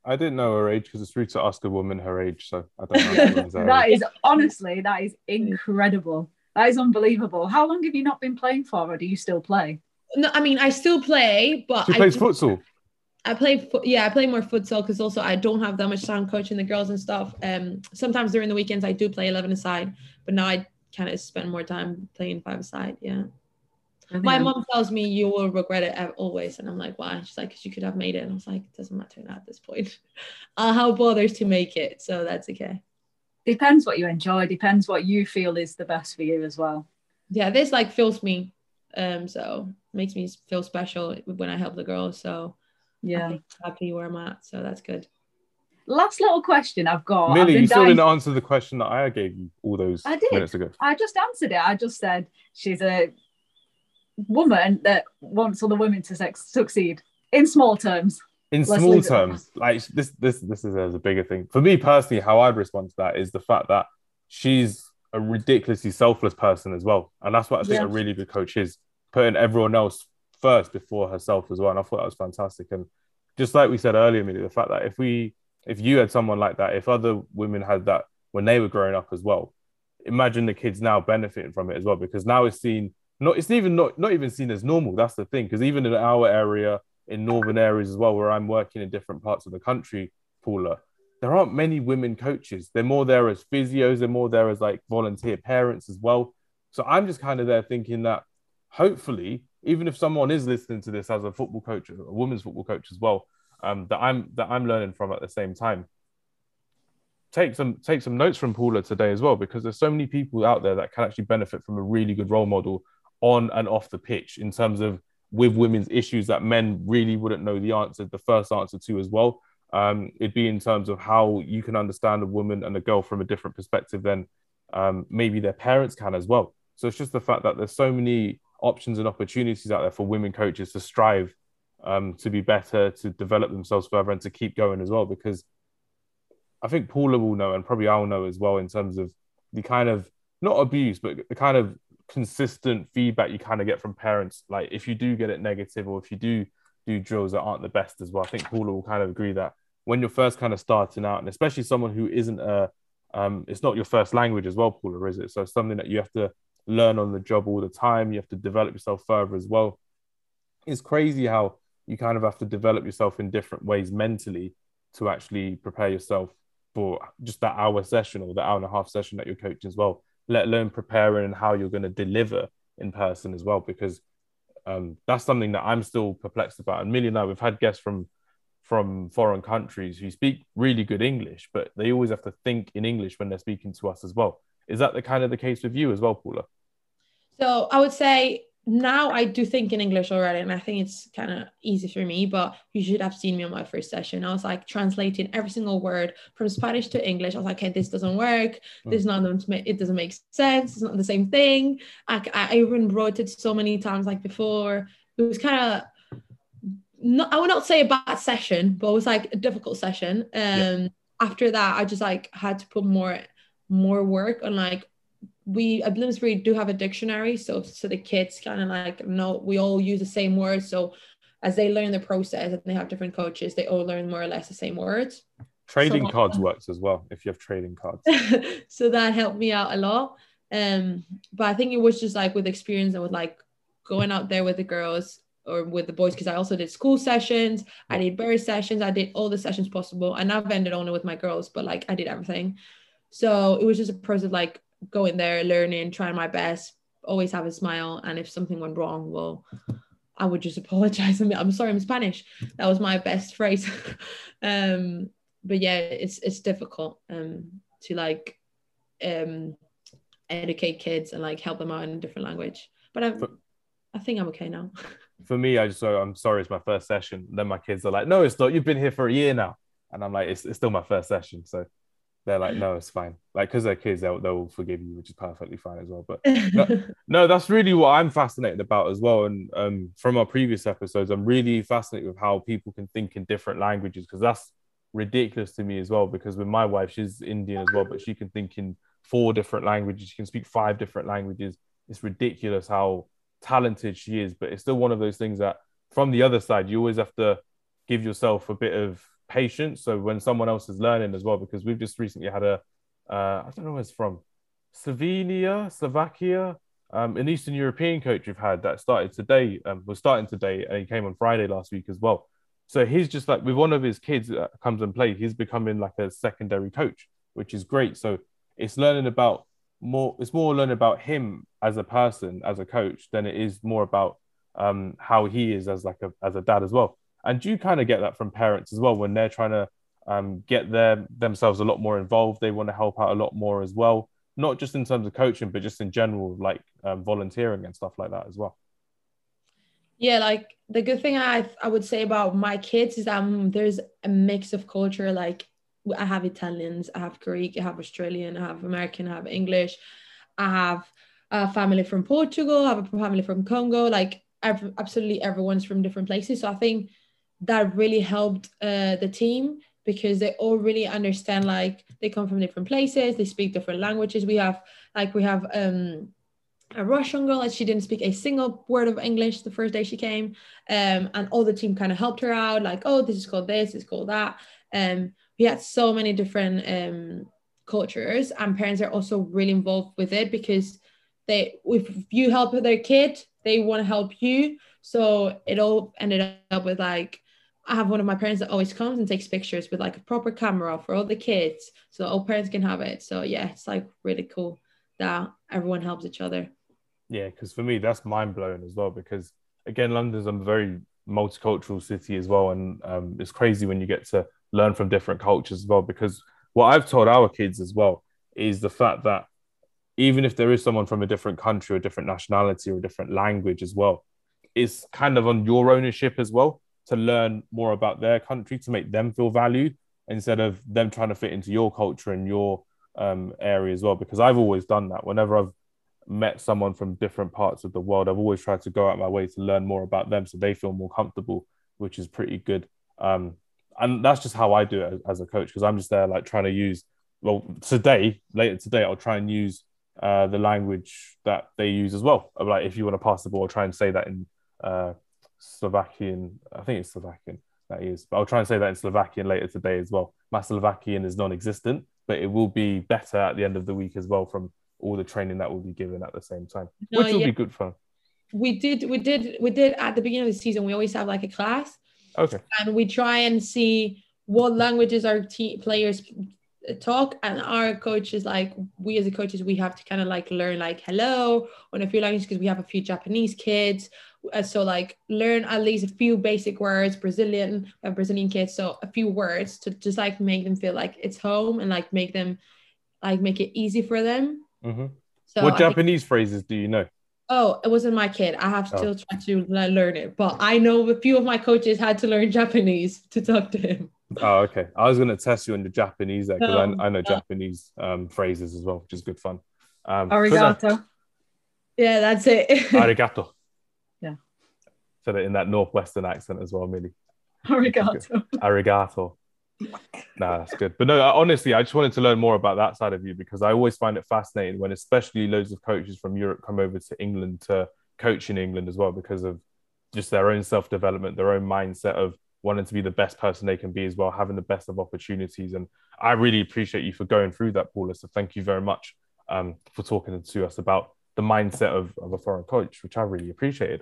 I didn't know her age because it's rude to ask a woman her age, so I don't know. everyone's that age. is honestly, that is incredible. That is unbelievable. How long have you not been playing for, or do you still play? No, I mean I still play, but She I plays do- futsal. I play, fo- yeah, I play more futsal because also I don't have that much time coaching the girls and stuff. Um, sometimes during the weekends I do play eleven aside, but now I kind of spend more time playing five aside. Yeah, my mom tells me you will regret it always, and I'm like, why? She's like, because you could have made it, and I was like, it doesn't matter now at this point. I'll have bothers to make it, so that's okay. Depends what you enjoy. Depends what you feel is the best for you as well. Yeah, this like fills me, um, so makes me feel special when I help the girls. So Yeah. I'm happy where I'm at, so that's good. Last little question I've got. I've Millie, you still dying- didn't answer the question that I gave you all those I did. minutes ago. I just answered it. I just said she's a woman that wants other women to sex- succeed in small terms. In Let's small leave it at terms, like this, this, this is a bigger thing for me personally. How I'd respond to that is the fact that she's a ridiculously selfless person as well, and that's what I think Yeah. a really good coach is putting everyone else first before herself as well. And I thought that was fantastic. And just like we said earlier, Millie, the fact that if we, if you had someone like that, if other women had that when they were growing up as well, imagine the kids now benefiting from it as well because now it's seen not it's even not not even seen as normal that's the thing because even in our area in northern areas as well where i'm working in different parts of the country paula there aren't many women coaches. They're more there as physios they're more there as like volunteer parents as well. So i'm just kind of there thinking that hopefully even if someone is listening to this as a football coach a women's football coach as well um, that i'm that i'm learning from at the same time. Take some take some notes from Paula today as well, because there's so many people out there that can actually benefit from a really good role model on and off the pitch in terms of with women's issues that men really wouldn't know the answer, the first answer to as well. Um, it'd be in terms of how you can understand a woman and a girl from a different perspective than um, maybe their parents can as well. So it's just the fact that there's so many options and opportunities out there for women coaches to strive um, to be better, to develop themselves further, and to keep going as well. Because I think Paula will know, and probably I'll know as well, in terms of the kind of not abuse, but the kind of consistent feedback you kind of get from parents. Like if you do get it negative, or if you do do drills that aren't the best as well, I think Paula will kind of agree that when you're first kind of starting out, and especially someone who isn't a, um, it's not your first language as well, Paula, is it? So it's something that you have to learn on the job all the time. You have to develop yourself further as well. It's crazy how you kind of have to develop yourself in different ways mentally to actually prepare yourself for just that hour session or the hour and a half session that you're coaching as well, let alone preparing and how you're going to deliver in person as well. Because um, that's something that I'm still perplexed about. And Millie I, we've had guests from from foreign countries who speak really good English, but they always have to think in English when they're speaking to us as well. Is that the kind of the case with you as well, Paula? So I would say now I do think in English already, and I think it's kind of easy for me. But you should have seen me on my first session. I was like translating every single word from Spanish to English. I was like, "Okay, this doesn't work. This not it doesn't make sense. It's not the same thing." I, I even wrote it so many times like before. It was kind of not I would not say a bad session, but it was like a difficult session. Um Yeah. after that I just like had to put more more work on like we at Bloomsbury do have a dictionary, so so the kids kind of like know we all use the same words. So as they learn the process and they have different coaches, they all learn more or less the same words. Trading So- cards works as well if you have trading cards. so that helped me out a lot. Um, but I think it was just like with experience and with like going out there with the girls or with the boys because I also did school sessions, I did bird sessions, I did all the sessions possible, and I've ended only with my girls, but like I did everything. So it was just a process of like going there, learning, trying my best, always have a smile, and if something went wrong, well, I would just apologize. I'm, I'm sorry, I'm Spanish. That was my best phrase. um, but yeah, it's it's difficult um to like um educate kids and like help them out in a different language. But I For- I think I'm okay now. for me, I just so I'm sorry, it's my first session. Then my kids are like, no, it's not. You've been here for a year now, and I'm like, it's, it's still my first session. So they're like, no, it's fine. Like because they're kids, they'll they'll forgive you, which is perfectly fine as well. But no, no, that's really what I'm fascinated about as well. And um, from our previous episodes, I'm really fascinated with how people can think in different languages because that's ridiculous to me as well. Because with my wife, she's Indian as well, but she can think in four different languages. She can speak five different languages. It's ridiculous how talented she is, but it's still one of those things that from the other side, you always have to give yourself a bit of patience. So when someone else is learning as well, because we've just recently had a, uh, I don't know where it's from, Slovenia, Slovakia, um, an Eastern European coach we've had that started today, um, was starting today, and he came on Friday last week as well. So he's just like with one of his kids that comes and play, he's becoming like a secondary coach, which is great. So it's learning about more. It's more learning about him as a person, as a coach, than it is more about um, how he is as like a as a dad as well. And do you kind of get that from parents as well when they're trying to um, get their themselves a lot more involved. They want to help out a lot more as well, not just in terms of coaching, but just in general, like um, volunteering and stuff like that as well. Yeah, like the good thing I I would say about my kids is um there's a mix of culture. Like I have Italians, I have Greek, I have Australian, I have American, I have English, I have a family from Portugal, I have a family from Congo. Like every, absolutely everyone's from different places. So I think that really helped uh, the team because they all really understand like they come from different places they speak different languages. We have like we have um a russian girl and she didn't speak a single word of english the first day she came um and all the team kind of helped her out like oh this is called this it's called that. Um we had so many different um cultures and parents are also really involved with it because they if you help their kid they want to help you. So it all ended up with like I have one of my parents that always comes and takes pictures with like a proper camera for all the kids, so all parents can have it. So yeah, it's like really cool that everyone helps each other. Yeah, because for me that's mind blowing as well. Because again, London's a very multicultural city as well, and um, it's crazy when you get to learn from different cultures as well. Because what I've told our kids as well is the fact that even if there is someone from a different country or different nationality or a different language as well, it's kind of on your ownership as well to learn more about their country to make them feel valued instead of them trying to fit into your culture and your um, area as well. Because I've always done that. Whenever I've met someone from different parts of the world, I've always tried to go out my way to learn more about them so they feel more comfortable, which is pretty good. Um, and that's just how I do it as, a coach because I'm just there like trying to use. Well, today, later today, I'll try and use uh, the language that they use as well. Like if you want to pass the ball, try and say that in uh, Slovakian. I think it's Slovakian that is, but I'll try and say that in Slovakian later today as well. My Slovakian is non-existent, but it will be better at the end of the week as well from all the training that will be given at the same time, no, which will yeah. be good fun. We did, we did, we did at the beginning of the season. We always have like a class. Okay. And we try and see what languages our team players talk and our coaches like we as a coaches we have to kind of like learn like hello on a few languages because we have a few japanese kids uh, so like learn at least a few basic words brazilian uh, brazilian kids so a few words to just like make them feel like it's home and like make them like make it easy for them mm-hmm. so what japanese think, phrases do you know oh it wasn't my kid i have oh. still try to learn it but i know a few of my coaches had to learn japanese to talk to him Oh, okay. I was going to test you on the Japanese there because I, I, know Japanese um, phrases as well, which is good fun. Um, Arigato. Yeah, that's it. Arigato. Yeah. Said it in that northwestern accent as well, Millie. Arigato. Arigato. nah, that's good. But no, honestly, I just wanted to learn more about that side of you because I always find it fascinating when, especially, loads of coaches from Europe come over to England to coach in England as well because of just their own self development, their own mindset of wanting to be the best person they can be as well, having the best of opportunities. And I really appreciate you for going through that, Paula. So thank you very much um, for talking to us about the mindset of, of a foreign coach, which I really appreciated.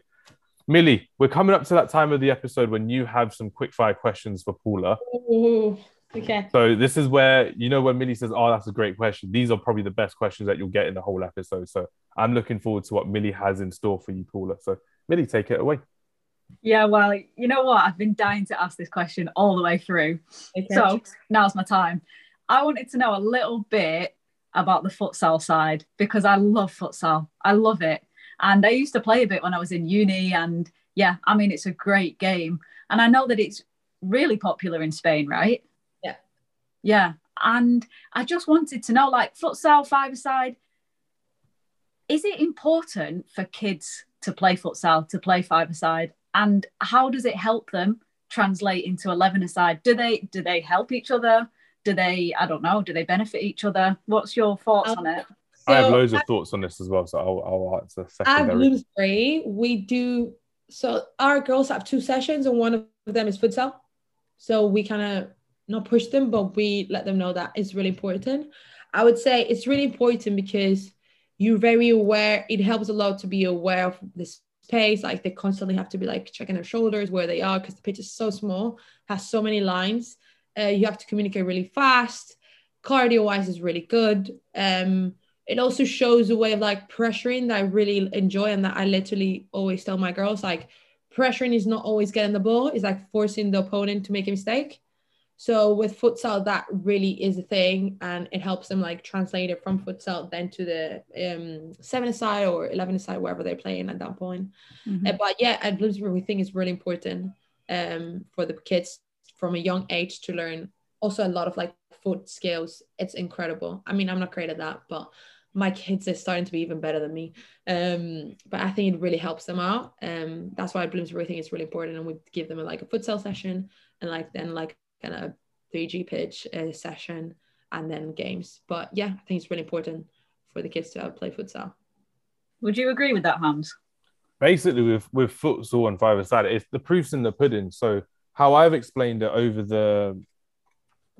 Millie, we're coming up to that time of the episode when you have some quick fire questions for Paula. Ooh, okay. So this is where you know when Millie says, "Oh, that's a great question." These are probably the best questions that you'll get in the whole episode. So I'm looking forward to what Millie has in store for you, Paula. So Millie, take it away. Yeah, well, you know what? I've been dying to ask this question all the way through. Okay. So now's my time. I wanted to know a little bit about the futsal side because I love futsal. I love it. And I used to play a bit when I was in uni. And yeah, I mean, it's a great game. And I know that it's really popular in Spain, right? Yeah. Yeah. And I just wanted to know like futsal, five side, is it important for kids to play futsal, to play five side? And how does it help them translate into 11 aside do they do they help each other do they i don't know do they benefit each other what's your thoughts um, on it so I have loads of thoughts on this as well, so I'll, I'll answer secondary. At Bloomsbury, we do so our girls have two sessions, and one of them is futsal. So we kind of not push them, but we let them know that it's really important. I would say it's really important because you're very aware. It helps a lot to be aware of the space. Like they constantly have to be like checking their shoulders where they are because the pitch is so small, has so many lines. Uh, you have to communicate really fast. Cardio wise is really good. Um, it also shows a way of like pressuring that I really enjoy and that I literally always tell my girls like pressuring is not always getting the ball, it's like forcing the opponent to make a mistake. So with futsal, that really is a thing, and it helps them like translate it from futsal then to the um, seven side or eleven side wherever they're playing at that point. Mm-hmm. Uh, but yeah, at Bloomsbury, we think it's really important um, for the kids from a young age to learn also a lot of like foot skills. It's incredible. I mean, I'm not great at that, but my kids are starting to be even better than me. Um, but I think it really helps them out. Um, that's why Bloomsbury think it's really important, and we give them a, like a futsal session and like then like kind of 3G pitch uh, session and then games. But yeah, I think it's really important for the kids to play futsal. Would you agree with that, Hams? Basically, with with futsal and five aside, it's the proofs in the pudding. So how I've explained it over the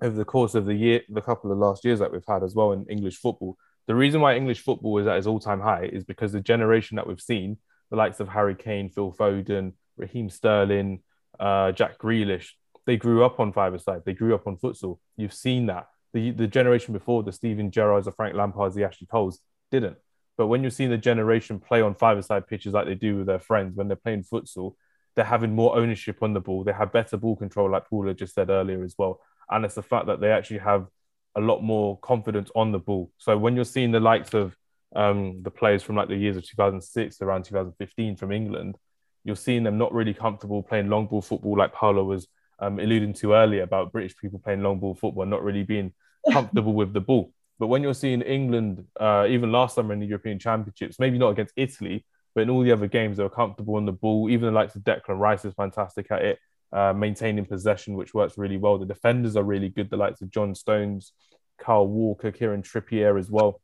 over the course of the year, the couple of last years that we've had as well in English football. The reason why English football is at its all time high is because the generation that we've seen, the likes of Harry Kane, Phil Foden, Raheem Sterling, uh, Jack Grealish, they grew up on five-a-side. They grew up on futsal. You've seen that. The the generation before, the Steven Gerrards, the Frank Lampards, the Ashley Coles, didn't. But when you're seeing the generation play on five-a-side pitches like they do with their friends when they're playing futsal, they're having more ownership on the ball. They have better ball control, like Paula just said earlier as well. And it's the fact that they actually have a lot more confidence on the ball. So when you're seeing the likes of um, the players from like the years of 2006 around 2015 from England, you're seeing them not really comfortable playing long ball football like Paolo was um, alluding to earlier about British people playing long ball football, not really being comfortable with the ball. But when you're seeing England, uh, even last summer in the European Championships, maybe not against Italy, but in all the other games, they were comfortable on the ball. Even the likes of Declan Rice is fantastic at it, uh, maintaining possession, which works really well. The defenders are really good. The likes of John Stones, Kyle Walker, Kieran Trippier as well.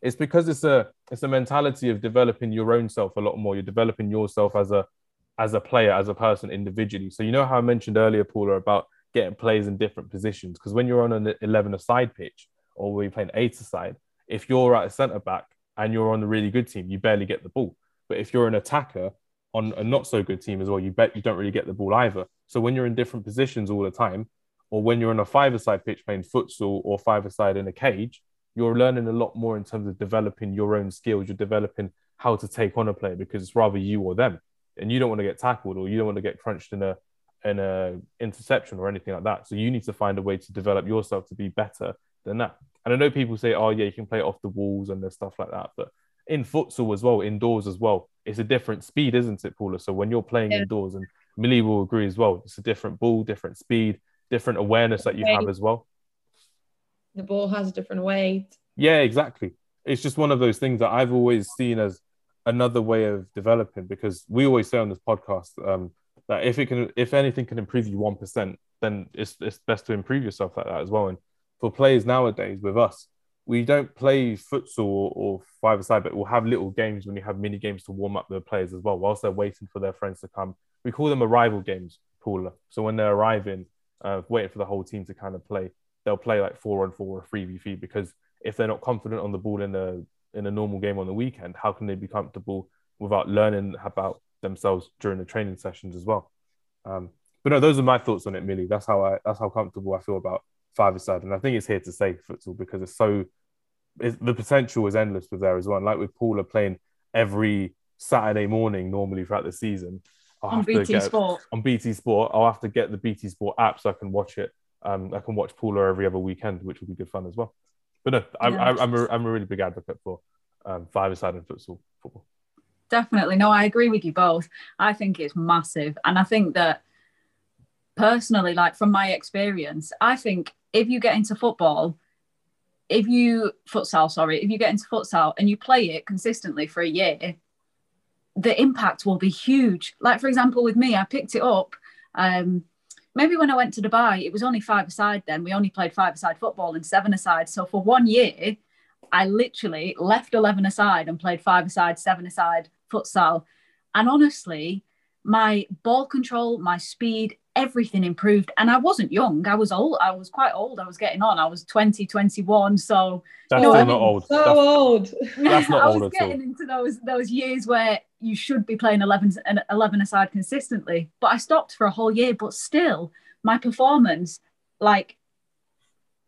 It's because it's a it's a mentality of developing your own self a lot more. You're developing yourself as a as a player, as a person individually. So you know how I mentioned earlier, Paula, about getting players in different positions. Because when you're on an 11 aside pitch or you're playing eight aside, if you're at a centre back and you're on a really good team, you barely get the ball. But if you're an attacker on a not so good team as well, you bet you don't really get the ball either. So when you're in different positions all the time, or when you're on a five-a-side pitch playing futsal or five-a-side in a cage, you're learning a lot more in terms of developing your own skills. You're developing how to take on a player because it's rather you or them and you don't want to get tackled or you don't want to get crunched in a in a interception or anything like that. So you need to find a way to develop yourself to be better than that. And I know people say, oh yeah, you can play off the walls and there's stuff like that, but in futsal as well, indoors as well, it's a different speed, isn't it, Paula? So when you're playing yeah. indoors, and Millie will agree as well, it's a different ball, different speed, different awareness that you have as well. The ball has a different weight. Yeah, exactly. It's just one of those things that I've always seen as another way of developing because we always say on this podcast um, that if it can, if anything can improve you one percent, then it's it's best to improve yourself like that as well. And for players nowadays with us, we don't play futsal or, or five aside, but we'll have little games when you have mini games to warm up the players as well, whilst they're waiting for their friends to come. We call them arrival games, Paula. So when they're arriving, uh, waiting for the whole team to kind of play, they'll play like four on four or three v three because if they're not confident on the ball in the in a normal game on the weekend, how can they be comfortable without learning about themselves during the training sessions as well? Um, but no, those are my thoughts on it, Millie. That's how I that's how comfortable I feel about five aside, and I think it's here to stay futsal because it's so it's, the potential is endless with there as well. And like with Paula playing every Saturday morning normally throughout the season. I'll on BT get, Sport. On BT Sport, I'll have to get the BT Sport app so I can watch it. Um, I can watch Paula every other weekend, which will be good fun as well. But no, I'm, yeah. I'm, a, I'm a really big advocate for um, five-a-side and futsal football. Definitely. No, I agree with you both. I think it's massive. And I think that personally, like from my experience, I think if you get into football, if you futsal, sorry, if you get into futsal and you play it consistently for a year, the impact will be huge. Like for example, with me, I picked it up um, maybe when I went to Dubai, it was only five aside then. We only played five aside football and seven aside. So for one year, I literally left 11 aside and played five aside, seven aside futsal. And honestly, my ball control, my speed, everything improved. And I wasn't young. I was old. I was quite old. I was getting on. I was 20, 21. So That's you know, still I not old. So That's- old. That's not I old was at all. getting into those those years where you should be playing 11 and 11 aside consistently. But I stopped for a whole year. But still, my performance like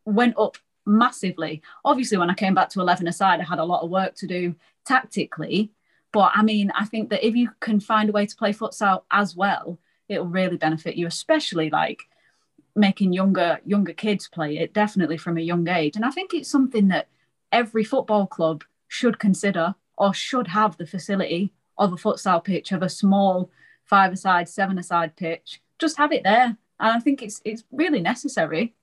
went up massively. Obviously, when I came back to 11 aside, I had a lot of work to do tactically. But I mean, I think that if you can find a way to play futsal as well, it'll really benefit you, especially like making younger younger kids play it definitely from a young age. And I think it's something that every football club should consider or should have the facility of a futsal pitch of a small five aside, seven aside pitch. Just have it there. And I think it's it's really necessary.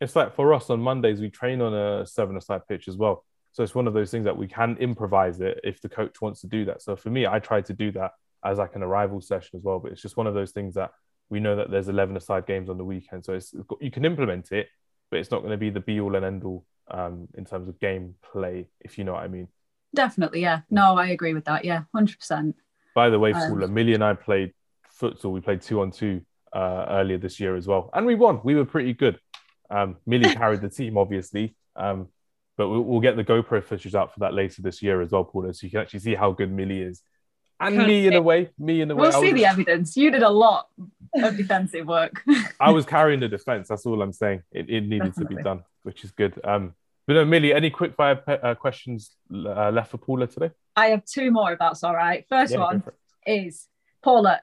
It's like for us on Mondays, we train on a seven aside pitch as well. So it's one of those things that we can improvise it if the coach wants to do that. So for me, I try to do that as like an arrival session as well. But it's just one of those things that we know that there's 11 aside games on the weekend. So it's, you can implement it, but it's not going to be the be all and end all um, in terms of game play, if you know what I mean. Definitely, yeah. No, I agree with that. Yeah, hundred percent. By the way, Um, Paula, Millie and I played futsal. We played two on two uh, earlier this year as well, and we won. We were pretty good. Um, Millie carried the team, obviously, um, but we'll, we'll get the GoPro footage out for that later this year as well, Paula, so you can actually see how good Millie is, and Can't me in a way. Me in a way. We'll see was, the evidence. You did a lot of defensive work. I was carrying the defense. That's all I'm saying. It, it needed to be done, which is good. Um, but no, Millie, any quick fire pe- uh, questions uh, left for Paula today? I have two more if that's all right. First Yeah, one is Paula,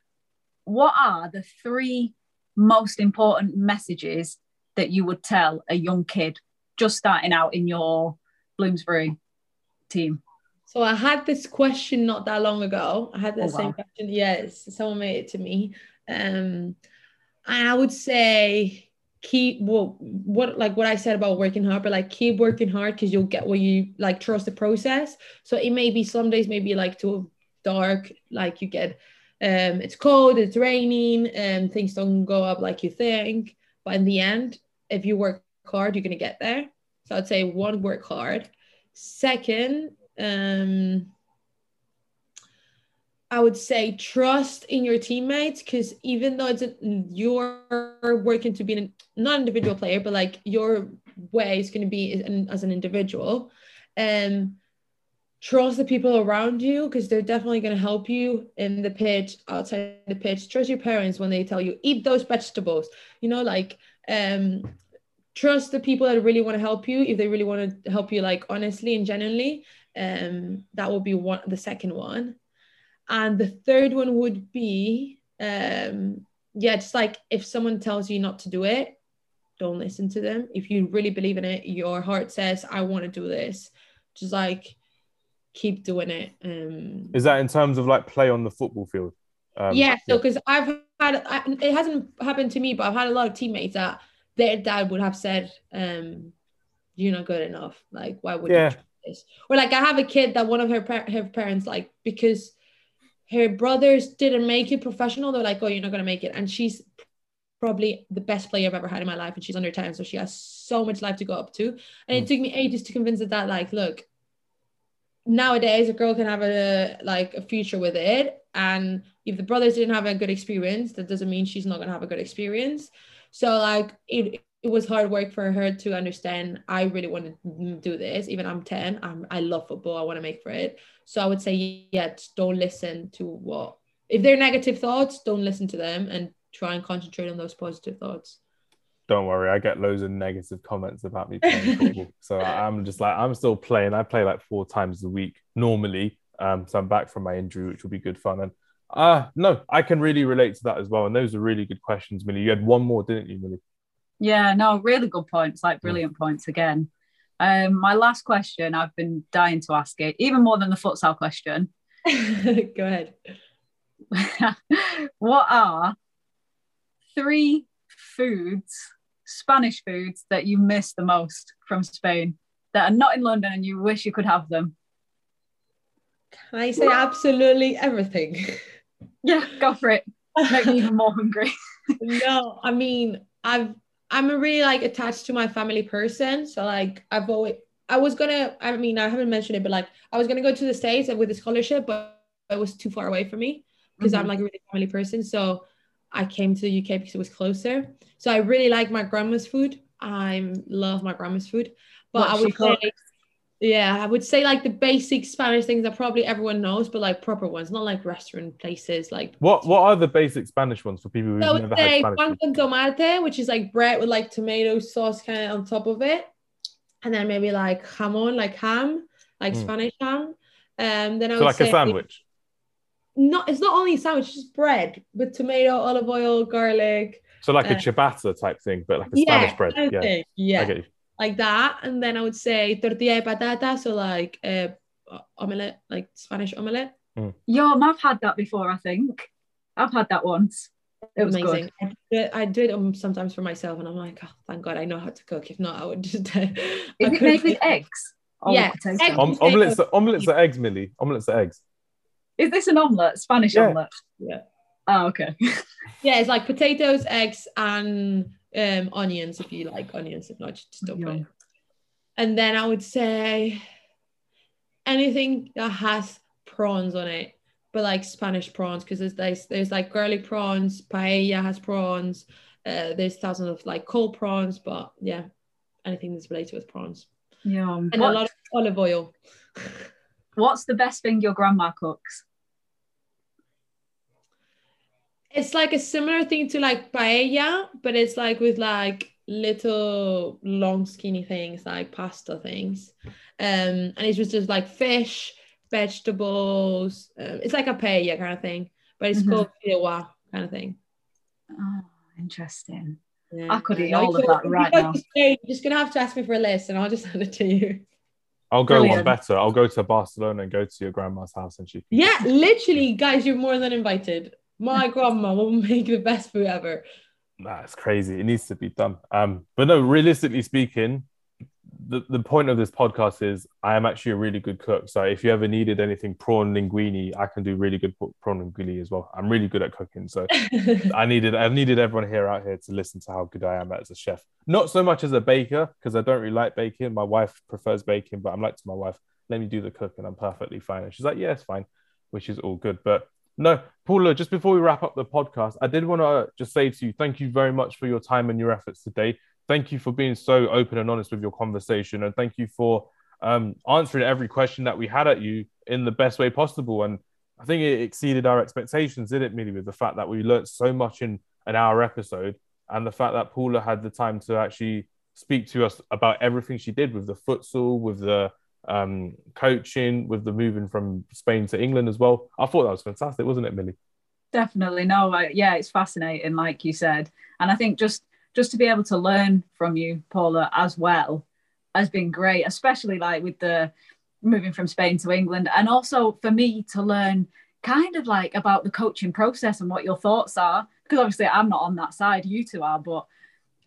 what are the three most important messages that you would tell a young kid just starting out in your Bloomsbury team? So I had this question not that long ago. I had the Oh, same wow. question. Yes, someone made it to me. Um, and I would say keep well, what like what I said about working hard, but like keep working hard because you'll get what you like. Trust the process. So it may be some days maybe like too dark, like you get um it's cold, it's raining, and things don't go up like you think. But in the end, if you work hard, you're gonna get there. So I'd say one, work hard. Second, um, I would say trust in your teammates because even though it's a, you're working to be an not individual player, but like your way is going to be as an, as an individual, um, trust the people around you because they're definitely going to help you in the pitch, outside the pitch. Trust your parents when they tell you eat those vegetables. You know, like um, trust the people that really want to help you if they really want to help you, like honestly and genuinely. Um, that would be one. The second one. And the third one would be, um, yeah, just like if someone tells you not to do it, don't listen to them. If you really believe in it, your heart says, I want to do this, just like keep doing it. Um, Is that in terms of like play on the football field? Um, yeah, so because I've had, it hasn't happened to me, but I've had a lot of teammates that their dad would have said, um, you're not good enough. Like, why would Yeah. you try this? Or like, I have a kid that one of her, par- her parents, like, because her brothers didn't make it professional, they're like, oh, you're not going to make it. And she's probably the best player I've ever had in my life. And she's under 10. So she has so much life to go up to. And it Mm. took me ages to convince her that, like, look, nowadays a girl can have a like a future with it and if the brothers didn't have a good experience that doesn't mean she's not going to have a good experience so like it, it was hard work for her to understand i really want to do this even i'm 10 I'm, i love football i want to make for it so i would say yeah don't listen to what if they're negative thoughts don't listen to them and try and concentrate on those positive thoughts Don't worry, I get loads of negative comments about me playing football. So I'm just like, I'm still playing. I play like four times a week normally. Um, so I'm back from my injury, which will be good fun. And uh no, I can really relate to that as well. And those are really good questions, Millie. You had one more, didn't you, Millie? Yeah, no, really good points, like brilliant points again. Um, my last question, I've been dying to ask it, even more than the futsal question. go ahead what are three foods, Spanish foods, that you miss the most from Spain that are not in London and you wish you could have them? can i say absolutely everything Yeah, go for it. Make me even more hungry. no, I mean, I've I'm a really like attached to my family person. So like I've always I was gonna I mean I haven't mentioned it, but like I was gonna go to the States with a scholarship, but it was too far away for me. because Mhm. I'm like a really family person. So I came to the UK because it was closer. So I really like my grandma's food. I love my grandma's food. But What I would say? Yeah, I would say like the basic Spanish things that probably everyone knows, but like proper ones, not like restaurant places. Like What What are the basic Spanish ones for people who've so never had say Spanish? pan con tomate, which is like bread with like tomato sauce kind of on top of it, and then maybe like jamon, like ham, like Mm. Spanish ham. Um, then I So would like say a sandwich. not it's not only a sandwich, it's just bread with tomato, olive oil, garlic. So like a uh, ciabatta type thing, but like a yeah, Spanish bread. of Yeah. I yeah, get you. Like that. And then I would say tortilla de patata, so like uh, omelette, like Spanish omelette. Yo, I've had that before, I think. I've had that once. It was Amazing. good. I do it, I do it um, sometimes for myself, and I'm like, oh, thank God I know how to cook. If not, I would just. I Is it couldn't made with eggs? Or Yeah, with egg- Om- omelets, are, omelets are eggs, Millie. Omelets are eggs. Is this an omelette? Spanish Yeah. omelette? Yeah. Oh, okay. Yeah, it's like potatoes, eggs, and um, onions if you like onions. If not, just don't put it. And then I would say anything that has prawns on it, but like Spanish prawns, because there's, there's there's like garlic prawns, paella has prawns. Uh, there's thousands of like cold prawns, but yeah, anything that's related with prawns Yeah, and What- a lot of olive oil. what's the best thing your grandma cooks? It's like a similar thing to like paella, but it's like with like little long skinny things like pasta things. Um, and it's just, just like fish, vegetables. Um, it's like a paella kind of thing, but it's Mhm. called fideuà kind of thing. Oh, interesting. Yeah. I could eat all of that right now. like to say, You're just gonna have to ask me for a list, and I'll just send it to you. I'll go one better. I'll go to Barcelona and go to your grandma's house and she. Yeah, literally, guys, you're more than invited. My grandma will make the best food ever. Nah, it's crazy. It needs to be done. Um, but no, realistically speaking, the, the point of this podcast is I am actually a really good cook. So if you ever needed anything prawn linguine, I can do really good prawn linguine as well. I'm really good at cooking. So I needed I've needed everyone here out here to listen to how good I am as a chef. Not so much as a baker because I don't really like baking. My wife prefers baking, but I'm like to my wife, let me do the cooking. I'm perfectly fine. And she's like, yeah, it's fine, which is all good. But no, Paula, just before we wrap up the podcast, I did want to just say to you, thank you very much for your time and your efforts today. Thank you for being so open and honest with your conversation, and thank you for um, answering every question that we had at you in the best way possible. And I think it exceeded our expectations, did it, Millie, with the fact that we learned so much in an hour episode and the fact that Paula had the time to actually speak to us about everything she did with the futsal, with the um, coaching, with the moving from Spain to England as well. I thought that was fantastic, wasn't it, Millie? Definitely. No, I, yeah, it's fascinating, like you said. And I think just just to be able to learn from you, Paula, as well, has been great, especially like with the moving from Spain to England. And also for me to learn kind of like about the coaching process and what your thoughts are. Because obviously I'm not on that side, you two are, but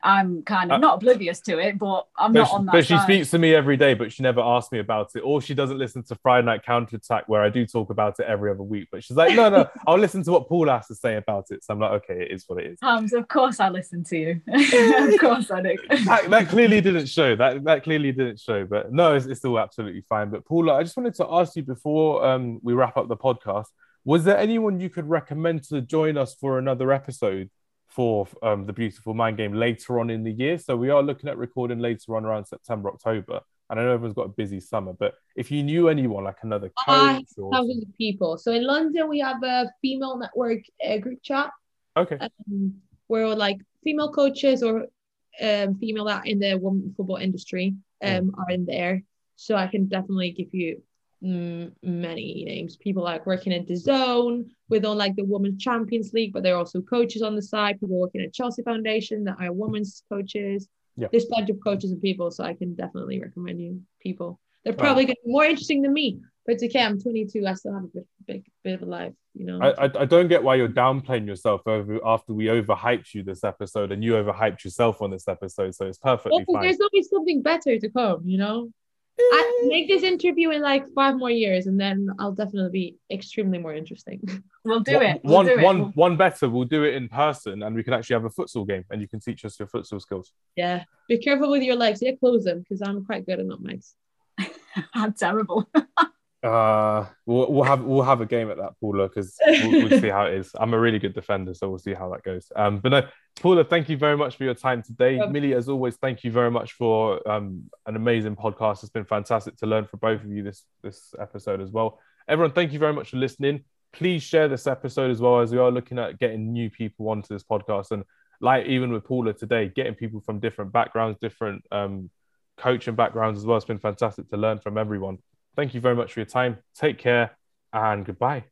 I'm kind of Uh, not oblivious to it, but I'm But, not she, on that but she speaks to me every day, but she never asks me about it, or she doesn't listen to Friday Night Counterattack, where I do talk about it every other week. But she's like, no, no, I'll listen to what Paul has to say about it. So I'm like, okay, it is what it is. Hams, of course I listen to you. of course I do. that, that clearly didn't show. That that clearly didn't show. But no, it's, it's still absolutely fine. But Paula, I just wanted to ask you before um, we wrap up the podcast: Was there anyone you could recommend to join us for another episode for um, the Beautiful Mind Game later on in the year? So we are looking at recording later on around September, October. And I know everyone's got a busy summer, but if you knew anyone like another coach or Thousands of people. So in London, we have a female network uh, group chat okay, um, where like female coaches or um, female that in the women football industry um, are in there. So I can definitely give you mm, many names. People like working at the zone within like the Women's Champions League, but they're also coaches on the side. People working at Chelsea Foundation that are women's coaches. Yeah. There's plenty of coaches and people, so I can definitely recommend you people. They're Wow. probably going to be more interesting than me, but it's okay. I'm 22. I still have a bit, big bit of a life, you know. I, I I don't get why you're downplaying yourself over after we overhyped you this episode and you overhyped yourself on this episode, so it's perfectly Well, fine. there's always something better to come, you know. I make this interview in like five more years, and then I'll definitely be extremely more interesting. We'll do One- it. We'll one, do it. one, We'll- one better. We'll do it in person, and we can actually have a futsal game, and you can teach us your futsal skills. yeah, be careful with your legs. Yeah, close them because I'm quite good at nutmegs. I'm terrible. Uh, we'll, we'll have we'll have a game at that, Paula, because we'll, we'll see how it is. I'm a really good defender, so we'll see how that goes. Um, but no, Paula, thank you very much for your time today. Yep. Millie, as always, thank you very much for um, an amazing podcast. It's been fantastic to learn from both of you this this episode as well. Everyone, thank you very much for listening. Please share this episode as well as we are looking at getting new people onto this podcast and like even with Paula today, getting people from different backgrounds, different um, coaching backgrounds as well. It's been fantastic to learn from everyone. Thank you very much for your time. Take care and goodbye.